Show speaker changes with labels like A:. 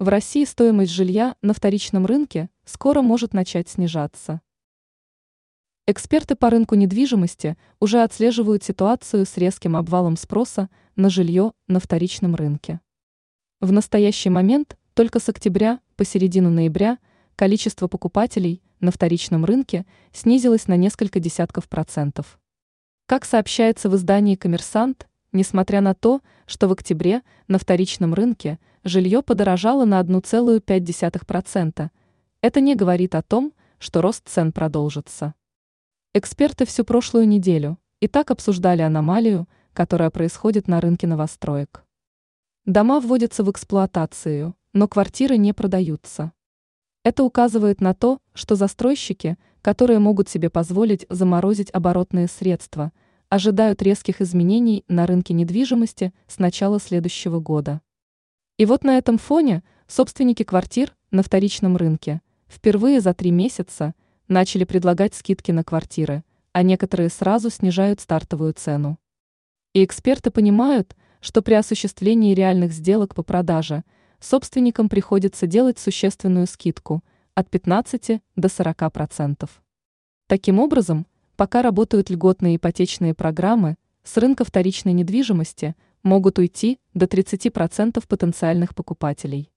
A: В России стоимость жилья на вторичном рынке скоро может начать снижаться. Эксперты по рынку недвижимости уже отслеживают ситуацию с резким обвалом спроса на жилье на вторичном рынке. В настоящий момент только с октября по середину ноября количество покупателей на вторичном рынке снизилось на несколько десятков процентов. Как сообщается в издании «Коммерсант», несмотря на то, что в октябре на вторичном рынке жилье подорожало на 1,5%, это не говорит о том, что рост цен продолжится. Эксперты всю прошлую неделю и так обсуждали аномалию, которая происходит на рынке новостроек. Дома вводятся в эксплуатацию, но квартиры не продаются. Это указывает на то, что застройщики, которые могут себе позволить заморозить оборотные средства, ожидают резких изменений на рынке недвижимости с начала следующего года. И вот на этом фоне собственники квартир на вторичном рынке впервые за три месяца начали предлагать скидки на квартиры, а некоторые сразу снижают стартовую цену. И эксперты понимают, что при осуществлении реальных сделок по продаже собственникам приходится делать существенную скидку от 15 до 40%. Таким образом, пока работают льготные ипотечные программы, с рынка вторичной недвижимости – могут уйти до 30% потенциальных покупателей.